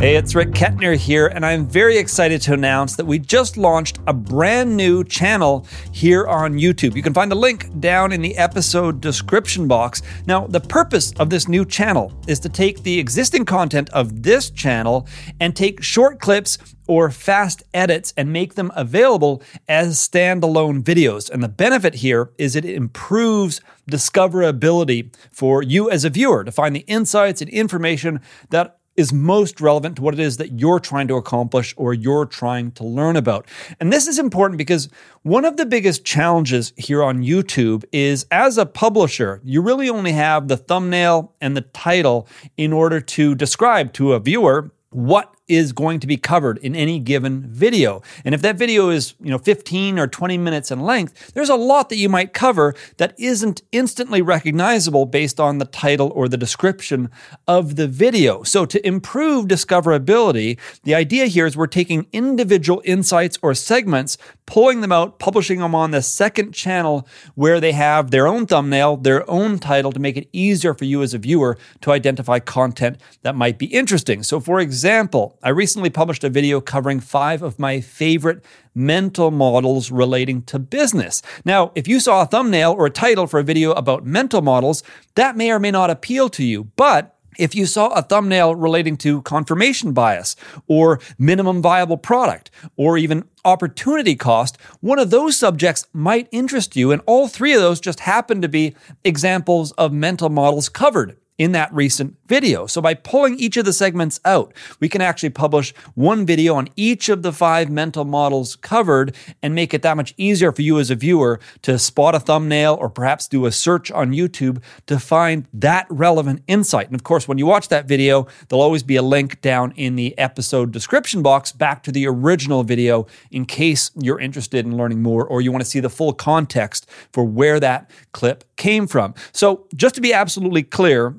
Hey, it's Rick Kettner here, and I'm very excited to announce that we just launched a brand new channel here on YouTube. You can find the link down in the episode description box. Now, the purpose of this new channel is to take the existing content of this channel and take short clips or fast edits and make them available as standalone videos. And the benefit here is it improves discoverability for you as a viewer to find the insights and information that is most relevant to what it is that you're trying to accomplish or you're trying to learn about. And this is important because one of the biggest challenges here on YouTube is as a publisher, you really only have the thumbnail and the title in order to describe to a viewer what is going to be covered in any given video. And if that video is, you know, 15 or 20 minutes in length, there's a lot that you might cover that isn't instantly recognizable based on the title or the description of the video. So to improve discoverability, the idea here is we're taking individual insights or segments, pulling them out, publishing them on the second channel where they have their own thumbnail, their own title to make it easier for you as a viewer to identify content that might be interesting. So for example, I recently published a video covering five of my favorite mental models relating to business. Now, if you saw a thumbnail or a title for a video about mental models, that may or may not appeal to you, but if you saw a thumbnail relating to confirmation bias or minimum viable product or even opportunity cost, one of those subjects might interest you. And all three of those just happen to be examples of mental models covered in that recent video. So by pulling each of the segments out, we can actually publish one video on each of the five mental models covered and make it that much easier for you as a viewer to spot a thumbnail or perhaps do a search on YouTube to find that relevant insight. And of course, when you watch that video, there'll always be a link down in the episode description box back to the original video in case you're interested in learning more or you want to see the full context for where that clip came from. So just to be absolutely clear,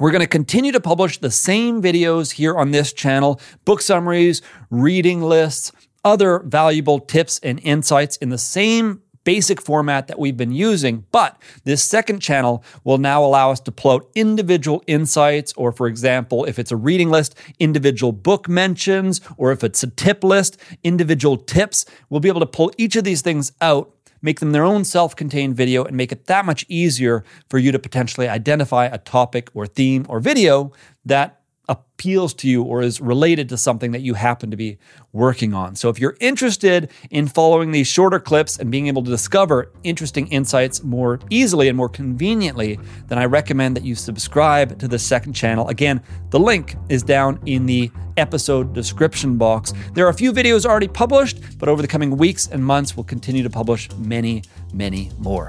we're going to continue to publish the same videos here on this channel book summaries, reading lists, other valuable tips and insights in the same basic format that we've been using. But this second channel will now allow us to pull out individual insights, or for example, if it's a reading list, individual book mentions, or if it's a tip list, individual tips. We'll be able to pull each of these things out make them their own self contained video, and make it that much easier for you to potentially identify a topic or theme or video that appeals to you or is related to something that you happen to be working on. So if you're interested in following these shorter clips and being able to discover interesting insights more easily and more conveniently, then I recommend that you subscribe to the second channel. Again, the link is down in the episode description box. There are a few videos already published, but over the coming weeks and months, we'll continue to publish many, many more.